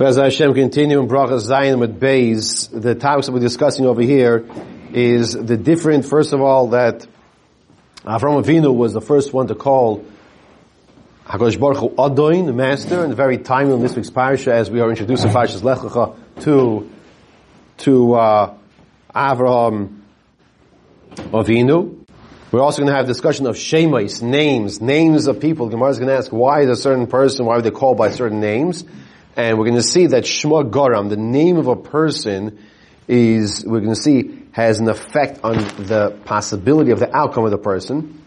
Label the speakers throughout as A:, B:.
A: As Hashem continue in Brachos Zayin with Bays, the topics that we're discussing over here is the different, first of all, that Avram Avinu was the first one to call HaKadosh Baruch Hu Adoin, the master, and very timely in this week's parasha as we are introducing Parashas Lech Lecha to, to, uh, Avram Avinu. We're also going to have a discussion of Shemais, names, names of people. Gemara is going to ask why is a certain person, why are they called by certain names? And we're going to see that Shma Garam, the name of a person, is, we're going to see, has an effect on the possibility of the outcome of the person.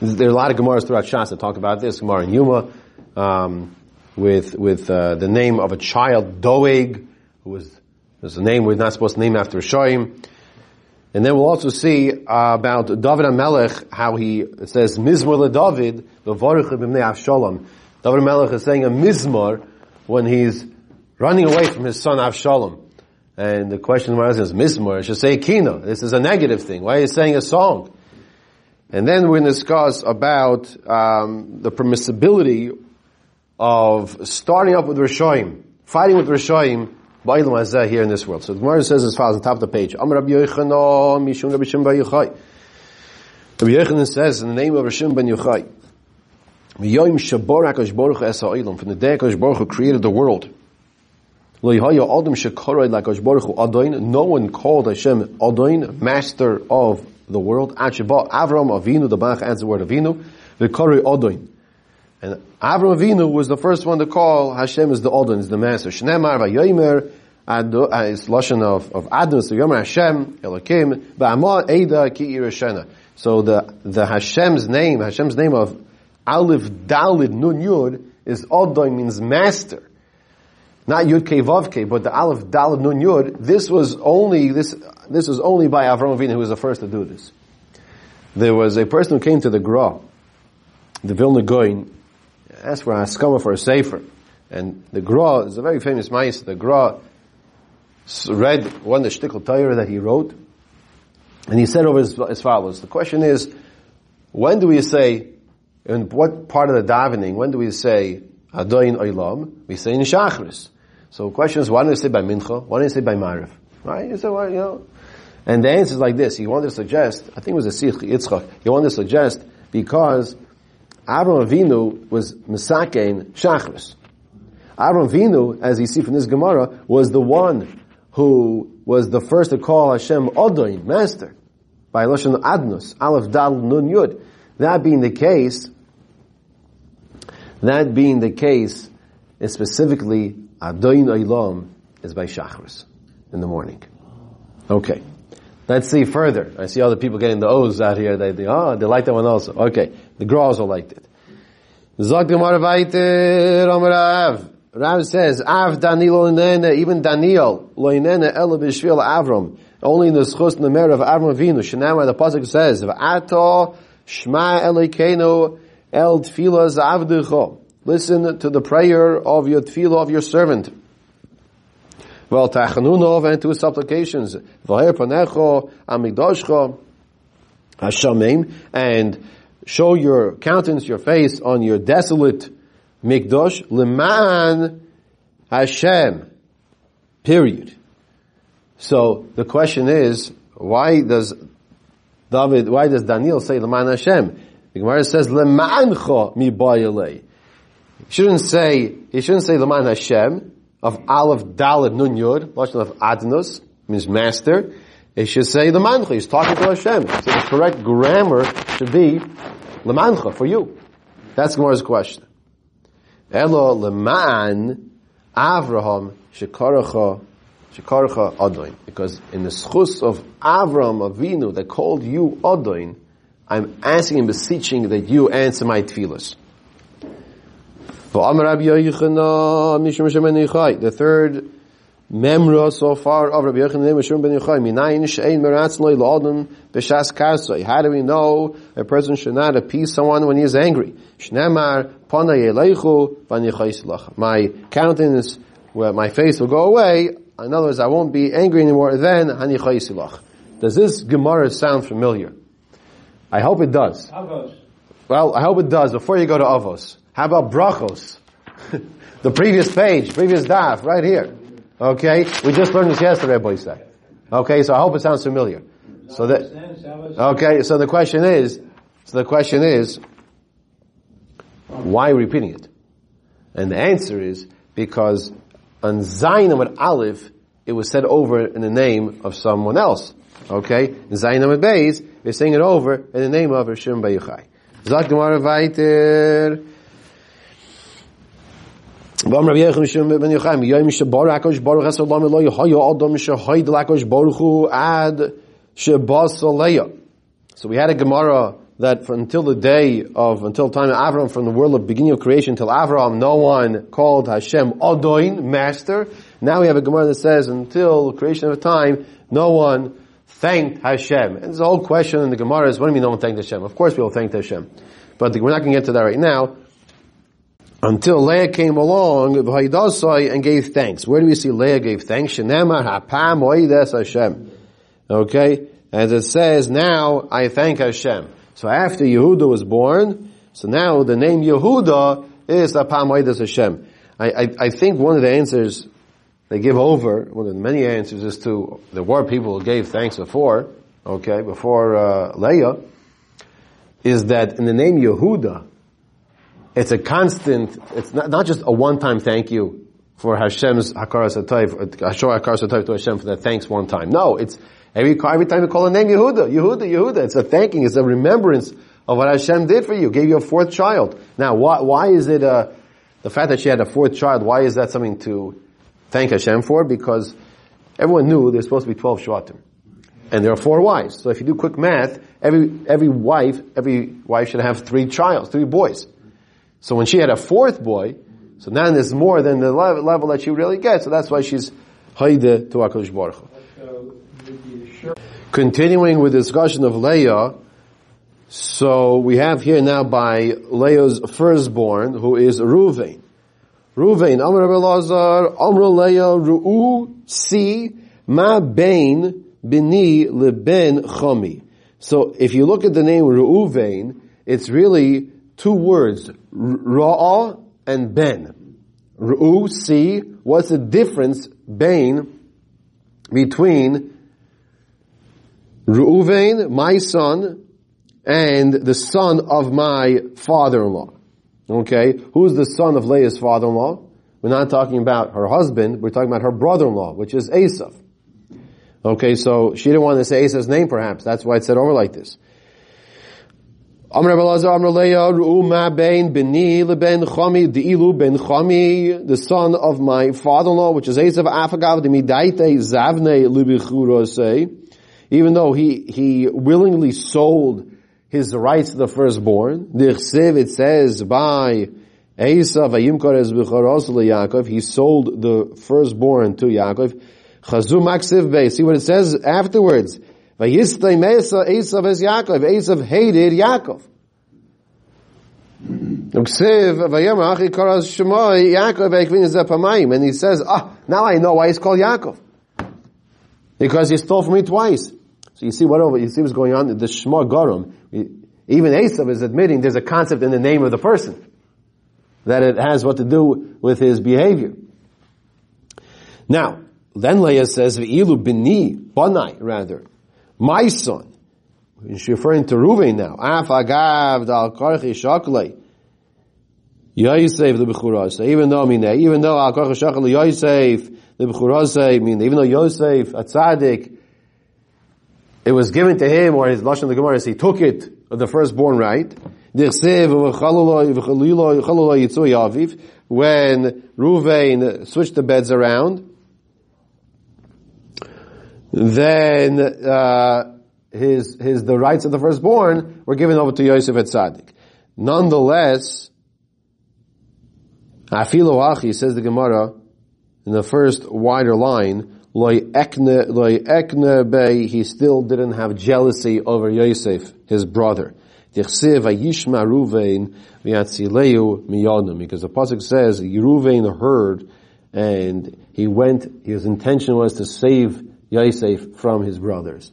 A: There are a lot of Gemaras throughout Shas that talk about this. Gemara and Yuma, um, with, with, uh, the name of a child, Doeg, who was, was a name we're not supposed to name after Shoim. And then we'll also see uh, about David HaMelech, how he it says, Mizmor David, the. David HaMelech is saying a Mizmor, when he's running away from his son Avshalom. And the question is, Mizmor, I should say Kino. This is a negative thing. Why are you saying a song? And then we're going to discuss about um, the permissibility of starting up with Rishoim, fighting with Rishoim, Ba'ilam Azeh here in this world. So the Gemara says as follows on top of the page, Amar Rabbi Yochanan, Mishum Rabbi Shimon Yochai. Rabbi Yochanan says in the name of Rishim ben Yochai, from the day HaKadosh Baruch Hu created the world, no one called Hashem Adoin, master of the world. Avram Avinu, the Bach adds the word Avinu, the Kori Adoin. And Avram Avinu was the first one to call Hashem as the Adoin, is the master. Shnemar Vayomer, uh, it's lashon of of Adon, so Yomer Hashem Elokim, Eda Ki. So the the Hashem's name, Hashem's name of Aleph Dalid Nun Yud is Odoi means master. Not Yud Ke Vav Ke, but the Aleph Dalid Nun Yud, this was only, this, this was only by Avram Avinu who was the first to do this. There was a person who came to the Gra, the Vilna Goin, asked for a haskama for a sefer. And the Gra is a very famous mice. The Gra read one of the shtickle Torah that he wrote, and he said over as, as follows. The question is, when do we say in what part of the davening, when do we say Adoin Oilam? We say in Shachris. So the question is, why do we say by Mincha? Why do we say by Mariv? Right? You say, well, you know. And the answer is like this. He wanted to suggest, I think it was a Siach Yitzchak, he wanted to suggest because Avram Avinu was Misakein Shachris. Avram Avinu, as you see from this Gemara, was the one who was the first to call Hashem Odoin, Master, by Lashon Adnus, Aleph Dal Nun Yud. That being the case, that being the case, is specifically Adoin Olam is by Shachris in the morning. Okay. Let's see further. I see other people getting the O's out here. They, they oh, they like that one also. Okay. The Gra also liked it. Zog Rav. Rav says, Av Daniel even Daniel, loinene ela b'shvil Avram. Only in the schus merit of Avram Avinu. Shenamar, the Pasuk says, V'ato Shma Elokeinu El Tfila Zavdecho. Listen to the prayer of your tefillah of your servant. Well, tachanunov and to his supplications. V'her panecho amigdoshcho hashamim and show your countenance, your face on your desolate mikdosh leman Hashem. Period. So the question is, why does David, why does Daniel say Leman Hashem? The Gemara says Lemancho mi He shouldn't say, he shouldn't say Leman Hashem of Aleph Dalet Nun Yud, Lashon of Adnus, means master. He should say Lemancha. He's talking to Hashem. So the correct grammar should be Lemancho for you. That's Gemara's question. Elo Leman Avraham Shekaracha Shekarcha Adoin. Because in the schus of Avram Avinu that called you Adoin, I'm asking and beseeching that you answer my tefillas. The third memra so far of Rabbi Yochanan ben Yochai. How do we know a person should not appease someone when he is angry? Shnemar pana yeleichu van My countenance, well, my face will go away in other words, I won't be angry anymore, then Hani Does this Gemara sound familiar? I hope it does.
B: Avos.
A: Well, I hope it does. Before you go to Avos, how about Brachos? The previous page, previous daf, right here. Okay? We just learned this yesterday, boy say. Okay, so I hope it sounds familiar. So that, okay, so the question is, so the question is, why are we repeating it? And the answer is because on Zayin with Aleph, it was said over in the name of someone else. Okay? In Zayin with Beis, we're saying it over in the name of Rishim Bayuchai. Zak Gemara weiter. Bam Rabbi Yechon Rishim Ben Yochai, Yoyim Shabar HaKadosh Baruch HaSolam Eloi, Hoyo Adam Shahoid LaKadosh Baruch Hu Ad Shabas Aleya. So we had a Gemara that until the day of, until time of Avram, from the world of beginning of creation till Avram, no one called Hashem Odoin, master. Now we have a Gemara that says until creation of time, no one thanked Hashem. And a whole question in the Gemara is, what do you mean no one thanked Hashem? Of course we all thanked Hashem. But we're not going to get to that right now. Until Leah came along, and gave thanks. Where do we see Leah gave thanks? hapam Hashem. Okay? As it says, now I thank Hashem. So after Yehuda was born, so now the name Yehuda is Apam Hashem. I, I, I think one of the answers they give over, one of the many answers is to, there were people who gave thanks before, okay, before uh, Leah, is that in the name Yehuda, it's a constant, it's not, not just a one-time thank you for Hashem's Hakaras HaTayv, Hashor Hakaras HaTayv to Hashem for that thanks one time. No, it's every, every time you call a name Yehuda, Yehuda, Yehuda, it's a thanking, it's a remembrance of what Hashem did for you, gave you a fourth child. Now, why, why is it, uh, the fact that she had a fourth child, why is that something to thank Hashem for? Because everyone knew there's supposed to be 12 Shvatim. And there are four wives. So if you do quick math, every, every wife, every wife should have three childs, three boys. So when she had a fourth boy, so now there's more than the level, that she really gets. So that's why she's Haide to HaKadosh Baruch. Continuing with discussion of Leah, so we have here now by Leah's firstborn, who is Ruvain. Ruvain, Amr Lazar, Amr Leah, Ru'u, Si, Ma Bain, Bini, Leben, Chami. So if you look at the name Ru'uvain, it's really two words, Ra'ah and Ben. Ru'u, Si, what's the difference, Bain, between Ru'uvain, my son, and the son of my father-in-law. Okay? Who's the son of Leah's father-in-law? We're not talking about her husband, we're talking about her brother-in-law, which is Esav. Okay, so she didn't want to say Esav's name perhaps, that's why it said over like this. The son of my father-in-law, which is Esav Afagav de Midaite Zavne Libichura say, even though he, he willingly sold his rights to the firstborn, it says by Esav Ayimkar es Yaakov, he sold the firstborn to Yaakov. Bey, see what it says afterwards. Vayistay Mesa Esav as Yaakov. Esav hated Yaakov. And he says, ah, now I know why he's called Yaakov. Because he stole from me twice. So you see what over, you see what's going on? In the Shema Garum, even Esav is admitting there's a concept in the name of the person. That it has what to do with his behavior. Now, then Leah says, V'ilu bini, banai, rather my son. She's referring to Ruvain now. Af agav dal karchi shaklei. Yosef the. Even though, mean, even though al shaklei Yosef the I mean, even though Yosef, a tzaddik, it was given to him, or his lashon the Gemara, he took it, the firstborn right. When Ruvain switched the beds around, then uh, his his the rights of the firstborn were given over to Yosef at Tzaddik. Nonetheless, Afilu Achi says the Gemara in the first wider line, he still didn't have jealousy over Yosef, his brother. Because the pasuk says Yeruvain heard and he went. His intention was to save Yosef from his brothers.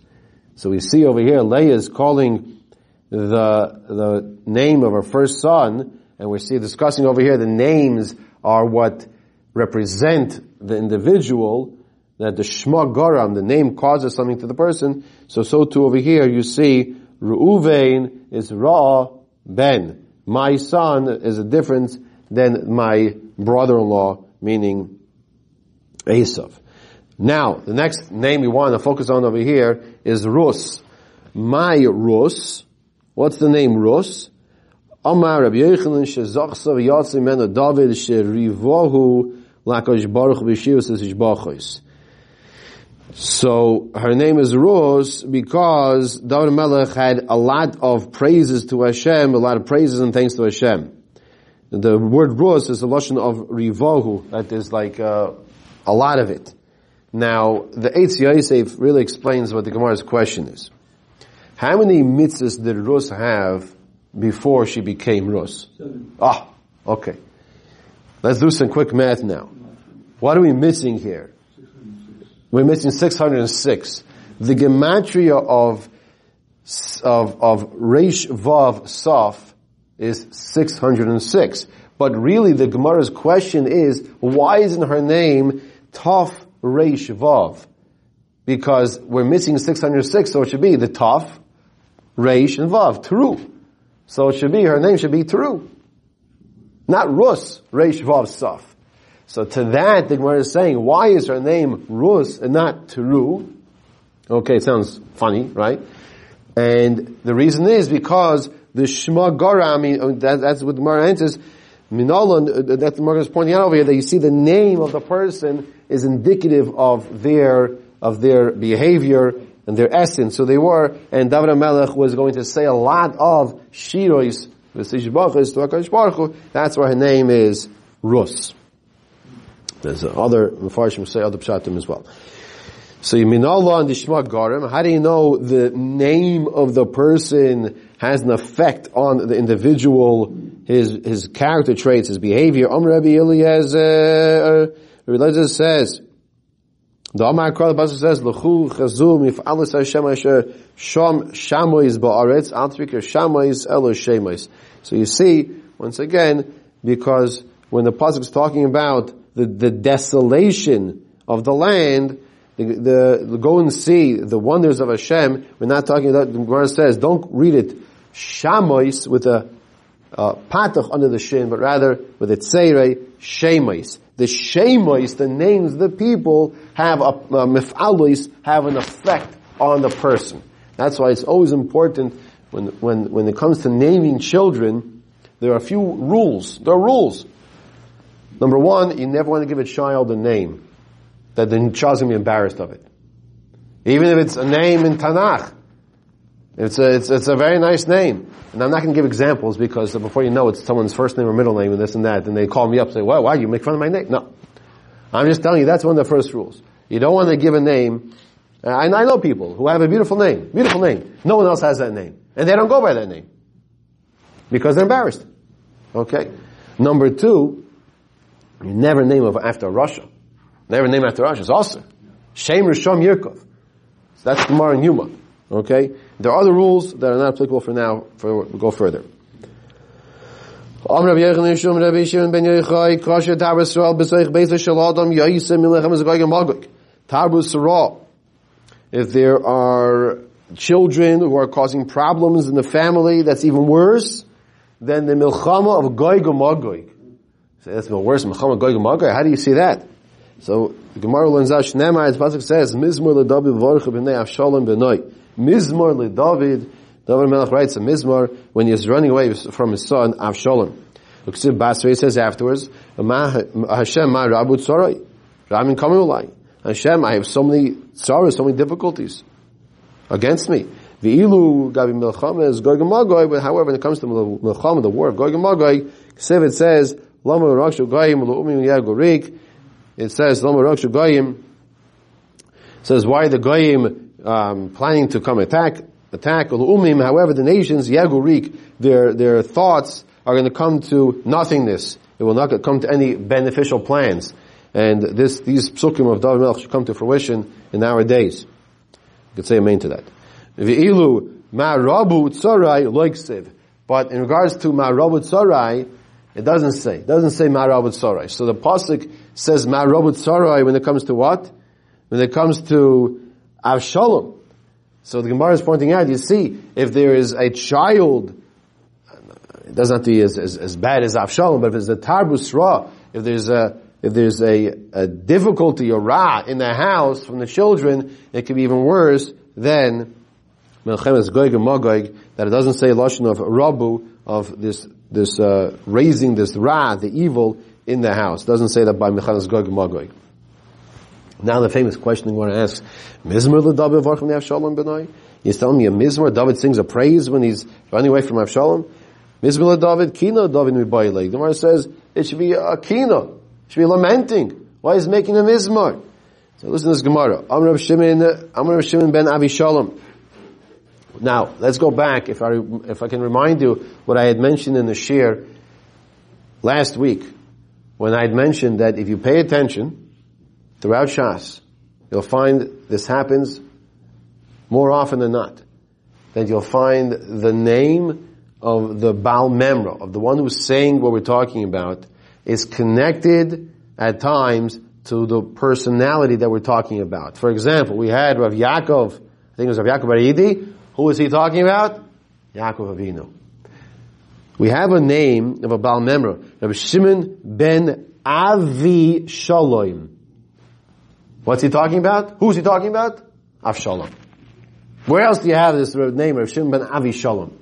A: So we see over here, Leah is calling the, the name of her first son, and we see discussing over here the names are what represent the individual, that the Shma Garam, the name causes something to the person, so so too over here you see Reuven is Ra Ben. My son is a difference than my brother-in-law, meaning Esav. Now, the next name we want to focus on over here is Rus. My Rus. What's the name Rus? Amar Rabbi Yochanan shezachsa v'yatzim menu David sherivohu lakosh baruch v'shivus ishbachos. So her name is Rus because David Melech had a lot of praises to Hashem, a lot of praises and thanks to Hashem. The word Rus is a lashon of rivohu, that is like uh, a lot of it. Now, the Eitz Yosef really explains what the Gemara's question is. How many mitzvahs did Rus have before she became Rus? Seven. Ah, okay. Let's do some quick math now. What are we missing here? We're missing 606. The gematria of of of Reish Vav Saf is 606. But really the Gemara's question is, why isn't her name Taf Reish Vav? Because we're missing 606, so it should be the Taf, Reish, and Vav, Teru. So it should be, her name should be Teru. Not Rus, Reish Vav Saf. So to that, the Gemara is saying, why is her name Rus and not Teru? Okay, it sounds funny, right? And the reason is because the Shema Gara, I mean, that, that's what the Gemara answers, Minolan, uh, that the Gemara is pointing out over here, that you see the name of the person is indicative of their, of their behavior and their essence. So they were, and David Melech was going to say a lot of Shirois, that's why her name is Rus. There's other Mepharshim say other Pshatim as well. So you mean Allah and the Shema Garim, how do you know the name of the person has an effect on the individual, his, his character traits, his behavior? Om Rabbi Eliezer, Rabbi says, the Amar Kral Pasuk says, L'chu chazum if alis Hashem asher sham shamois ba'aretz, al tzvika shamois elo shemois. So you see, once again, because when the Pasuk is talking about the, the desolation of the land, the, the, the, go and see the wonders of Hashem. We're not talking about, the Gemara says, don't read it shamois with a uh, patach under the shin, but rather with a tseire shemois the shemois, the names the people, have a, uh, mif'alois, have an effect on the person. That's why it's always important when, when, when it comes to naming children, there are a few rules. There are rules. Number one, you never want to give a child a name that the child's going to be embarrassed of it. Even if it's a name in Tanakh. It's a, it's, it's a very nice name. And I'm not going to give examples because before you know it's someone's first name or middle name and this and that, and they call me up and say, why, why you make fun of my name? No. I'm just telling you that's one of the first rules. You don't want to give a name, uh, and I know people who have a beautiful name, beautiful name. No one else has that name. And they don't go by that name. Because they're embarrassed. Okay? Number two, you never name of after Rasha. Never name after Rasha. It's awesome. Shem Rishon Yirkov. So that's Gemara and Yuma. Okay? There are other rules that are not applicable for now, for, we'll go further. If there are children who are causing problems in the family, that's even worse than the milchama of goy gomagoy. So that's worse, milchama goy gomagoy. How do you see that? So the Gemara learns out Shnema, as Pasuk says, Mizmor ledabi v'vorcha b'nei Avshalom b'noi. Mizmor le David, Melech writes a Mizmor when he's running away from his son Avshalom. Uksiv Basri says afterwards, Hashem ma rabu tzorai. Ramin kamulai. Hashem, I have so many sorrows, so many difficulties against me. V'ilu gabi milchama is goy but however, when it comes to milchama, the war of goy it says, Lama rakshu goyim lu'umim yagorik. It says, Lama rakshu goyim, says, why the goyim um, planning to come attack, attack umim. However, the nations Yagurik, their their thoughts are going to come to nothingness. It will not come to any beneficial plans. And this these psukim of David Melch should come to fruition in our days. You could say amen to that. Ma rabu tzarai. But in regards to ma rabu tzarai, It doesn't say. It doesn't say Ma'arabut Sarai. So the Pasuk says Ma'arabut Sarai when it comes to what? When it comes to Avshalom. So the Gemara is pointing out, you see, if there is a child, it doesn't have to be as, as, as bad as Avshalom, but if there's a Tarbus Ra, if there's a, if there's a, a difficulty or Ra in the house from the children, it could be even worse than Melchemes Goig and Magog, that it doesn't say Lashon of Rabu, of this, this, uh, raising this Ra, the evil, in the house. It doesn't say that by Melchemes Goig and Magog. Now the famous question I want to ask, Mizmor l'David v'archim Avshalom b'nai? He's telling me a Mizmor, David sings a praise when he's running away from Avshalom? Mizmor l'David, kino David mi'bayilei. The Gemara says, it should be a kino. It should be lamenting. Why is he making a Mizmor? So listen to this Gemara. Amr Shimon, Amr Shimon ben Avishalom. Now, let's go back, if I, if I can remind you what I had mentioned in the shir last week, when I had mentioned that if you pay attention, throughout Shas, you'll find this happens more often than not. That you'll find the name of the Baal Memra, of the one who's saying what we're talking about, is connected at times to the personality that we're talking about. For example, we had Rav Yaakov, I think it was Rav Yaakov bar Idi, who was he talking about? Yaakov Avinu. We have a name of a Baal Memra, Rav Shimon ben Avi Shalom. What's he talking about? Who's he talking about? Avshalom. Where else do you have this name of Shimon ben Avi Shalom?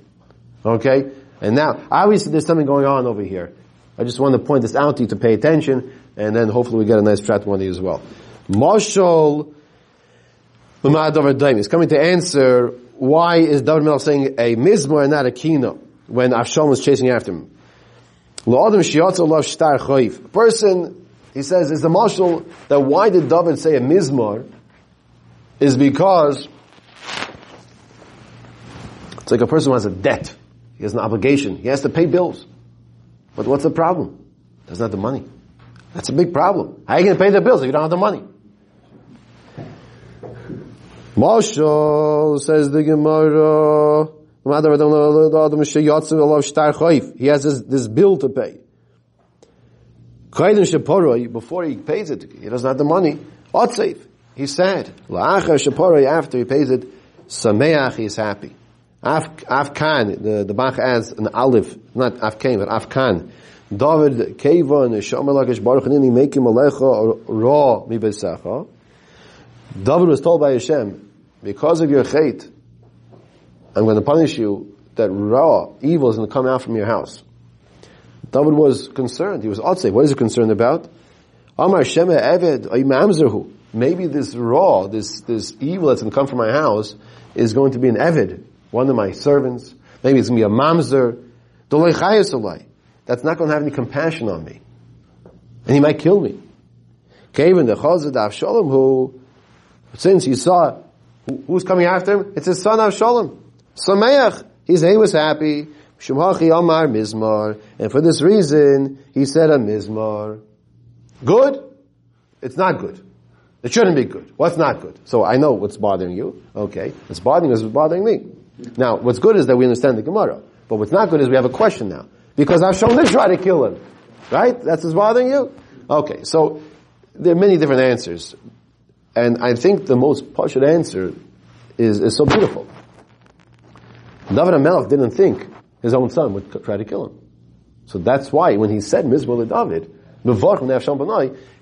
A: Okay? And now, obviously there's something going on over here. I just want to point this out to you to pay attention, and then hopefully we get a nice chat one you as well. Marshal He's coming to answer why is David Melech saying a mizmor and not a kino when Avshalom was chasing after him. A person he says, is the marshal that why did David say a mizmar is because it's like a person who has a debt. He has an obligation. He has to pay bills. But what's the problem? Doesn't have the money. That's a big problem. How are you going to pay the bills if you don't have the money? Marshal says the Gemara. He has this, this bill to pay. Before he pays it, he doesn't have the money. Otseif, he's sad. After he pays it, Sameach, he's happy. Afkan, the, the Bach adds an aleph, not Afkan, but Afkan. David Keva Shomer Lakish Baruch Hanini Mekim Alecha Ra Mi Besecha. David was told by Hashem, because of your chait, I'm going to punish you that raw evil is going to come out from your house. David was concerned. He was Otse. What is he concerned about? Amar Shema Eved. Maybe this raw, this, this evil that's going to come from my house is going to be an Eved, one of my servants. Maybe it's going to be a Mamzer. That's not going to have any compassion on me. And he might kill me. Since he saw who's coming after him, it's his son Avshalom. Sameach. He's, he was happy. Shumachi Amar Mizmar. And for this reason, he said a Mizmar. Good? It's not good. It shouldn't be good. What's not good? So I know what's bothering you. Okay. What's bothering us is bothering me. Now, what's good is that we understand the Gemara. But what's not good is we have a question now. Because this try to kill him. Right? That's what's bothering you? Okay. So, there are many different answers. And I think the most partial answer is, is so beautiful. David HaMelech didn't think his own son would try to kill him. So that's why when he said Mizmor David,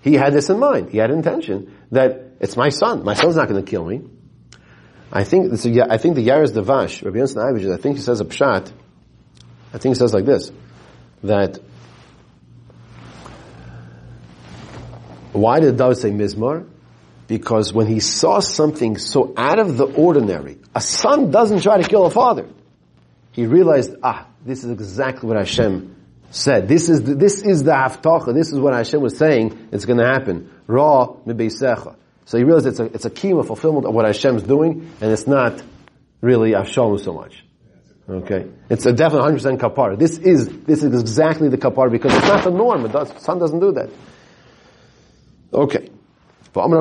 A: he had this in mind. He had intention that it's my son. My son's not going to kill me. I think this, I think the Yaaros Devash, Rabbi Yonson Avish, I think he says a pshat. I think he says like this, that why did David say Mizmor? Because when he saw something so out of the ordinary, a son doesn't try to kill a father he realized, ah, this is exactly what Hashem said. This is the, this is the haftacha. This is what Hashem was saying. It's going to happen. Ra mibeisecha. So he realized it's a it's a key of fulfillment of what Hashem's doing, and it's not really Avshalom so much. Okay, it's a definite 100% kapar. This is this is exactly the kapar because it's not the norm. Does, son doesn't do that. Okay. You're allowed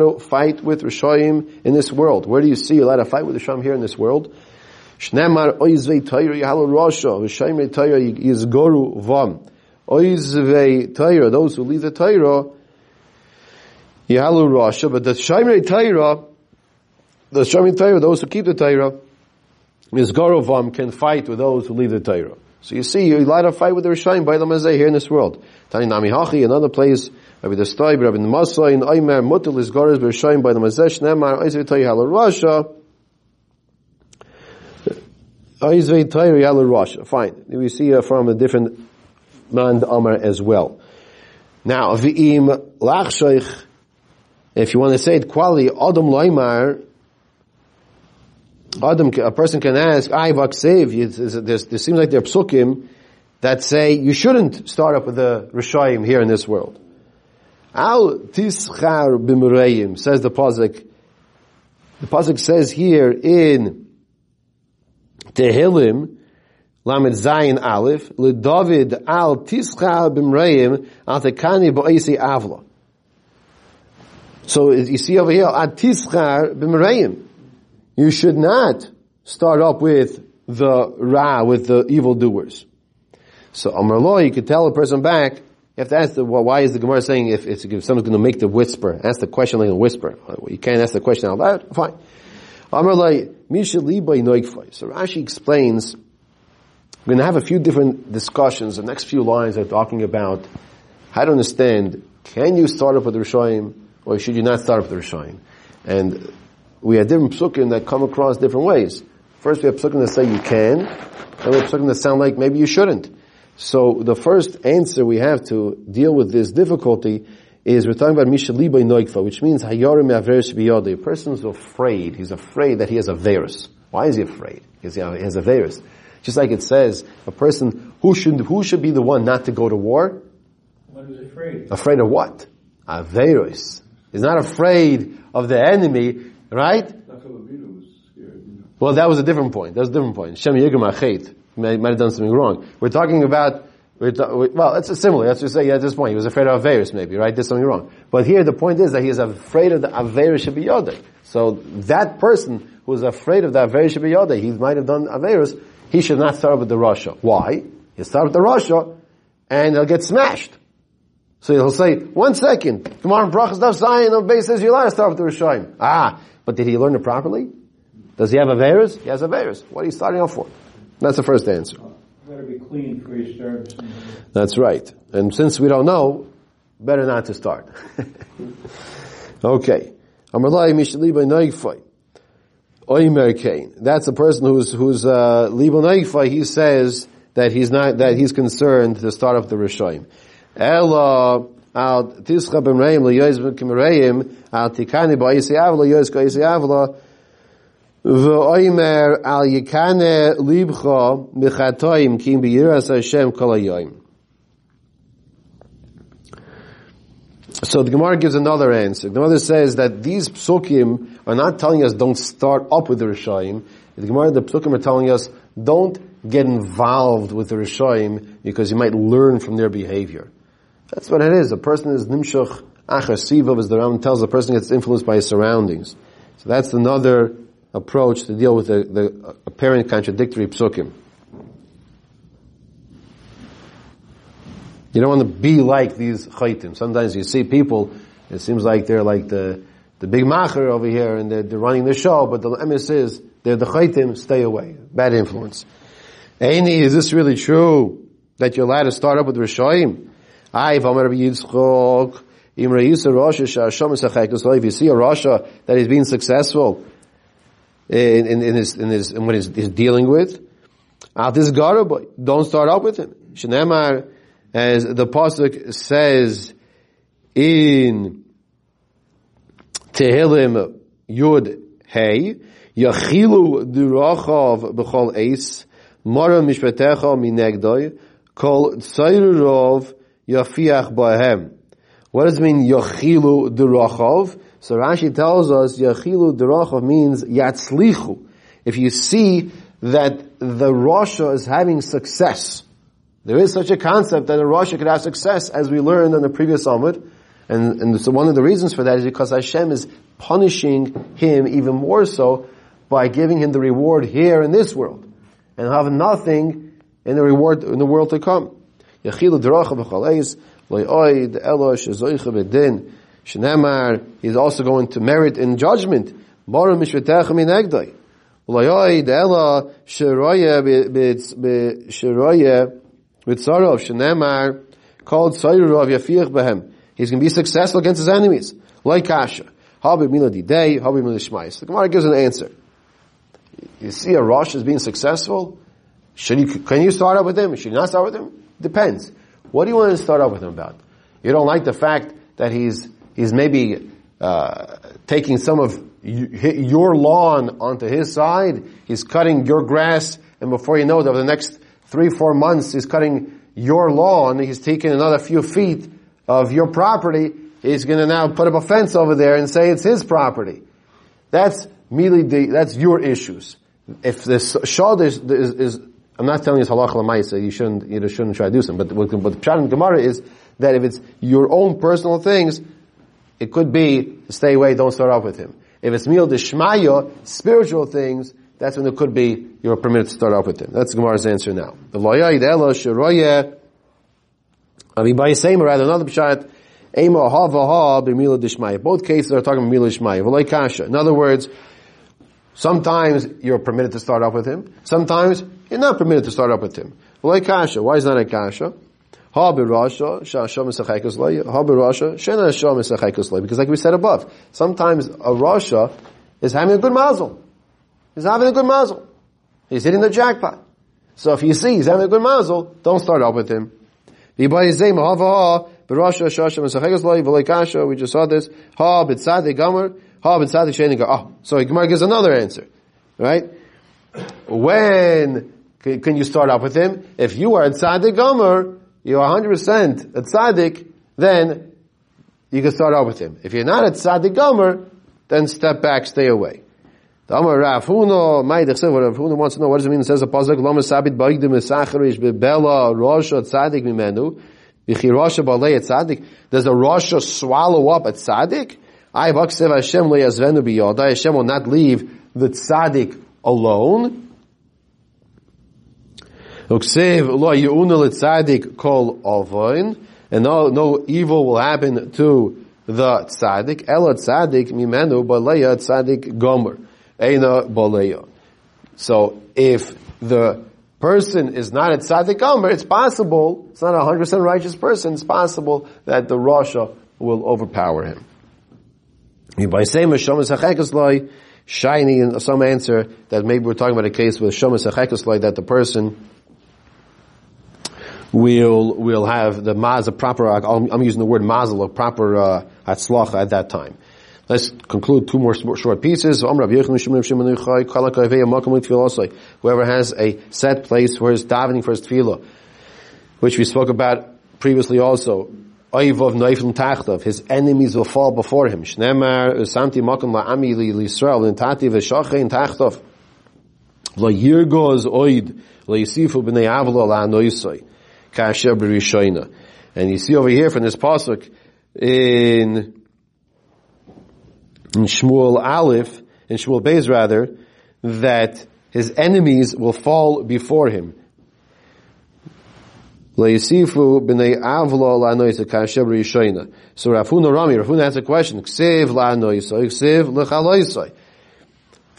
A: to fight with Rishayim in this world. Where do you see you're allowed to fight with Rishayim here in this world? Shnemar oizvei Torah yahalu rosha, v'shaymei Torah yizgoru vam. Oizvei Torah, those who leave the Torah, yahalu rosha, but the shaymei Torah, the shaymei Torah, those who keep the Torah, yizgoru vam, can fight with those who leave the Torah. So you see, you light a fight with the Rishayim by the Mazeh here in this world. Tani Nami Hachi, another place, Rabbi Stoy, Rabbi Masai, in Oymer, Mutal is Goraz, Rishayim by the Mazeh, Shnemar, Oizvei Torah yahalu rosha, Fine. We see uh, from a different man Amar as well. Now, v'im lachshoich, if you want to say it quality, Adam loimar, Adam, a person can ask, I vaksev, there seems like there are psukim that say you shouldn't start up with the Rishayim here in this world. Al tischar b'mureim, says the Pasuk. The Pasuk says here in Tehillim, Lamed Zayin Aleph, David al Tischa b'mreim al tekani b'oisi avla. So you see over here, al Tischa b'mreim. You should not start up with the Ra, with the evildoers. So Amar Lo, you could tell a person back, you have to ask the, well, why is the Gemara saying if, if someone's going to make the whisper, ask the question like a whisper. You can't ask the question out loud, fine. Amar Misha Libay Noikfai. So Rashi explains, we're going to have a few different discussions. The next few lines are talking about how to understand, can you start up with the Rishayim, or should you not start up with the Rishayim? And we have different psukim that come across different ways. First we have psukim that say you can, and we have psukim that sound like maybe you shouldn't. So the first answer we have to deal with this difficulty is we're talking about Mishaliba Noikfa, which means Hayorim Averis Biyode. A person is afraid. He's afraid that he has a virus. Why is he afraid? Because he has a virus. Just like it says, a person who should who should be the one not to go to war?
B: What is afraid?
A: Afraid of what? A virus. He's not afraid of the enemy, right? Well, that was a different point. That was a different point. Shem Yigam Achet might have done something wrong. We're talking about well, it's similar. Let's just say at this point he was afraid of Averis, maybe, right? Did something wrong. But here the point is that he is afraid of the Averis should be Yodai. So that person who is afraid of the Averis should be Yodai, he might have done Averis, he should not start with the Rasha. Why? He'll start with the Rasha, and he'll get smashed. So he'll say, one second, tomorrow Brachos Daf Zayin, the base says allowed to start with the Rishayim. Ah, but did he learn it properly? Does he have Averis? He has Averis. What are you starting off for? That's the first answer.
B: Better be clean for your service.
A: That's right. And since we don't know, better not to start. okay. That's a person who's who's uh, He says that he's not that he's concerned to start up the rishayim. Ella al tischa liyoyz b'kimreim al avla yoyz ka'isi avla V'oimer al yikane mechatoim kim Hashem kol So the Gemara gives another answer. The Gemara says that these psukim are not telling us don't start up with the Rishayim. The Gemara, the psukim are telling us don't get involved with the Rishayim because you might learn from their behavior. That's what it is. A person is nimshach achasivav, as the Ram tells, a person gets influenced by his surroundings. So that's another approach to deal with the, the apparent contradictory psukim. You don't want to be like these chaitim. Sometimes you see people, it seems like they're like the, the big macher over here and they're, they're running the show, but the emes is, they're the chaitim, stay away. Bad influence. Aini, is this really true? That you're allowed to start up with Rishoim? If you see a Rasha that is being successful, in, in, in his, in his, in what he's, he's dealing with. Al this boy, don't start up with him. Shnemar, as the pasuk says in Tehillim Yud Hey, Yachilu durachav b'chol eis, mara mishpatecha minegdoi, kol tzayrurov yafiach bahem. What does it mean, Yachilu durachav? So Rashi tells us Yachilu Derachav means Yatzlichu. If you see that the Rasha is having success, there is such a concept that a Rasha could have success, as we learned in the previous Amud, and, and so one of the reasons for that is because Hashem is punishing him even more so by giving him the reward here in this world, and have nothing in the reward in the world to come. Yechilu deracha b'chaleis lo'oid elo shezoicha b'din shenemar. He's also going to merit in judgment. Mara mishvetecha min egdai. Lo'oid elo sheroye b'sheroye b'tzarov shenemar called Yafiach. He's going to be successful against his enemies. Like Kasha. Habib Mila Didei, Habib Mila Shmais. The Gemara gives an answer. You see a Rosh is being successful? Should you, can you start up with him? Should you not start with him? Depends. What do you want to start off with him about? You don't like the fact that he's, he's maybe, uh, taking some of your lawn onto his side. He's cutting your grass, and before you know it, over the next three, four months, he's cutting your lawn. He's taking another few feet of your property. He's going to now put up a fence over there and say it's his property. That's merely the, that's your issues. If this shad is, is, is I'm not telling you it's lemaisa, you shouldn't, you shouldn't try to do something, but what, the pshat in Gemara is that if it's your own personal things, it could be, stay away, don't start off with him. If it's mil deshmaya, spiritual things, that's when it could be you're permitted to start off with him. That's Gemara's answer now. The loyay elo sheroye, I mean by same rather another pshat, ema ha ha b'mila deshmaya. Both cases are talking about mila deshmaya. Kasha. In other words, sometimes you're permitted to start off with him. Sometimes you're not permitted to start off with him. Why is that a kasha? Because like we said above, sometimes a rasha is having a good mazel. He's having a good mazel. He's hitting the jackpot. So if you see he's having a good mazel, don't start off with him. We just saw this. Ha b'tzadik gomer. Oh, so Gemara gives another answer. Right? When can you start off with him? If you are a tzadik gomer, you're 100% a tzadik, then you can start off with him. If you're not a tzadik gomer, then step back, stay away. The Amar Rav Rav Huna wants to know, what does it mean? It says, a pasuk, Lama sabit ba'igdim esacharish bebela rosha tzadik mimenu, rosha ba'lei tzadik. Does a rosha swallow up a tzadik? I baksev Hashem le yazvenu biyoda. Hashem will not leave the tzaddik alone. Uksev lo yi'una le kol avoin. And no, no evil will happen to the tzaddik. Ela tzadik mimenu ba'leya tzadik gomer. Eina boleya. So if the person is not a tzaddik omer, it's possible, it's not a 100% righteous person, it's possible that the Rasha will overpower him. By saying Shomas shiny in some answer that maybe we're talking about a case with Shomas that the person will will have the maz a proper. I'm using the word mazel a proper uh, at that time. Let's conclude two more short pieces. Whoever has a set place for his davening for his tefillah, which we spoke about previously also. His enemies will fall before him. Shnemar yirgoz oid yisifu b'nei avlo. Kasher b'rishoina. And you see over here from this pasuk in in Shmuel Aleph, in Shmuel Beis rather, that his enemies will fall before him. Leisifu b'nei avlo la'anoisa kasher rishoina. So Rafuna Rami, Rav Huna has a question. Ksiv la'anoisa, ksiv l'chaloisa.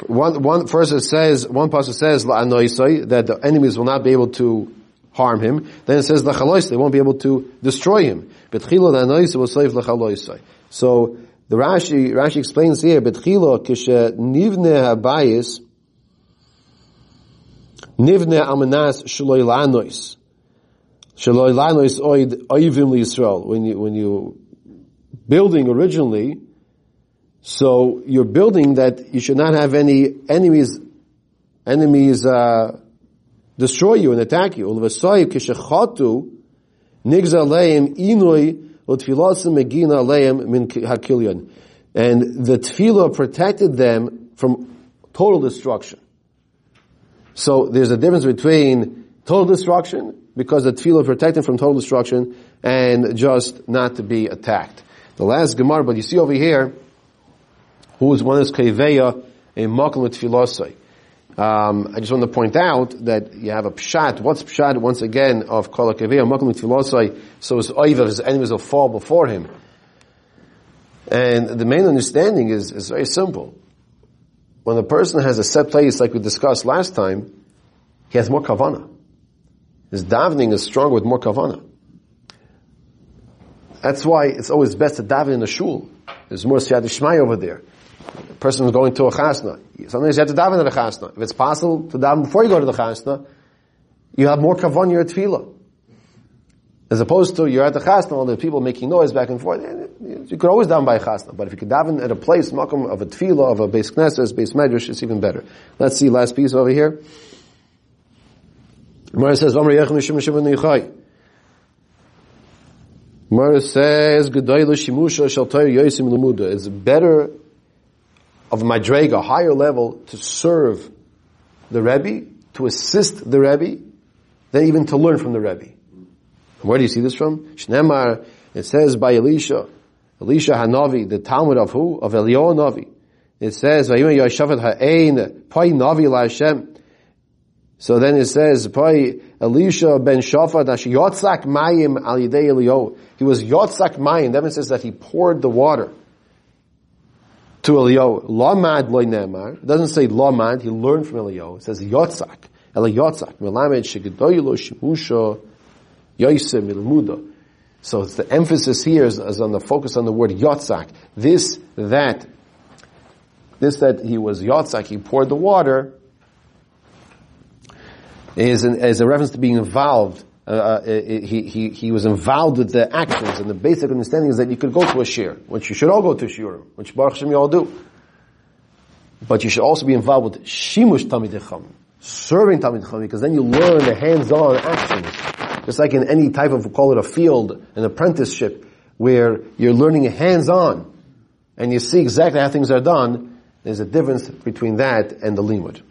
A: One, one it says, one pasuk says la'anoisa, that the enemies will not be able to harm him. Then it says l'chaloisa, they won't be able to destroy him. But chilo la'anoisa will save l'chaloisa. So, the Rashi, Rashi explains here, Betchilo, kishe nivne habayis, nivne amanas shaloi lanois. Shaloi lanois oid oivim Yisrael. When you, when you building originally, so you're building that you should not have any enemies, enemies, uh, destroy you and attack you. And the tefillah protected them from total destruction. So there's a difference between total destruction, because the tefillah protected from total destruction, and just not to be attacked. The last Gemara, but you see over here, who is one is Keveya a makom tefilosai. Um, I just want to point out that you have a pshat. What's pshat once again of kol hakaveh makom tefilosai? So his oiv his enemies will fall before him. And the main understanding is, is very simple. When a person has a set place, like we discussed last time, he has more kavana. His davening is stronger with more kavana. That's why it's always best to daven in a shul. There's more siyad over there. A person is going to a chasna. Sometimes you have to daven at a chasna. If it's possible to daven before you go to the chasna, you have more kavan your tefillah. As opposed to you're at the chasna, all the people making noise back and forth. You could always daven by a chasna, but if you could daven at a place, makom of a tefillah, of a beis knesses, beis medrash, it's even better. Let's see last piece over here. Mara says, Mara says, Gedayla Shimusha Shal Yosim Lumuda. It's better of Madrega, higher level, to serve the Rebbe, to assist the Rebbe, than even to learn from the Rebbe. Where do you see this from? Shnemar, it says by Elisha, Elisha Hanavi, the Talmud of who? Of Eliyahu Navi. It says, Vayim Yashavat Ha'ein, Pai Navi La Hashem. So then it says, Pai Elisha ben Shafat, Yotzak Mayim Al Yidei Eliyahu. He was Yotzak Mayim. That says that he poured the water to Eliyahu. Lamad Loy Nemar. It doesn't say Lamad, he learned from Eliyahu. It says Yotzak. Eli Yotzak. Melamed Shegedoylo Shimusha Yoisem Ilmuda. So it's the emphasis here is, is, on the focus on the word Yotzak. This, that, this that he was Yotzak, he poured the water, is, an, is a reference to being involved. Uh, uh he, he, he was involved with the actions, and the basic understanding is that you could go to a shiur, which you should all go to shiur, which Baruch Hashem you all do. But you should also be involved with shimush tamid serving tamid because then you learn the hands-on actions. Just like in any type of, call it a field, an apprenticeship, where you're learning hands-on, and you see exactly how things are done, there's a difference between that and the limud.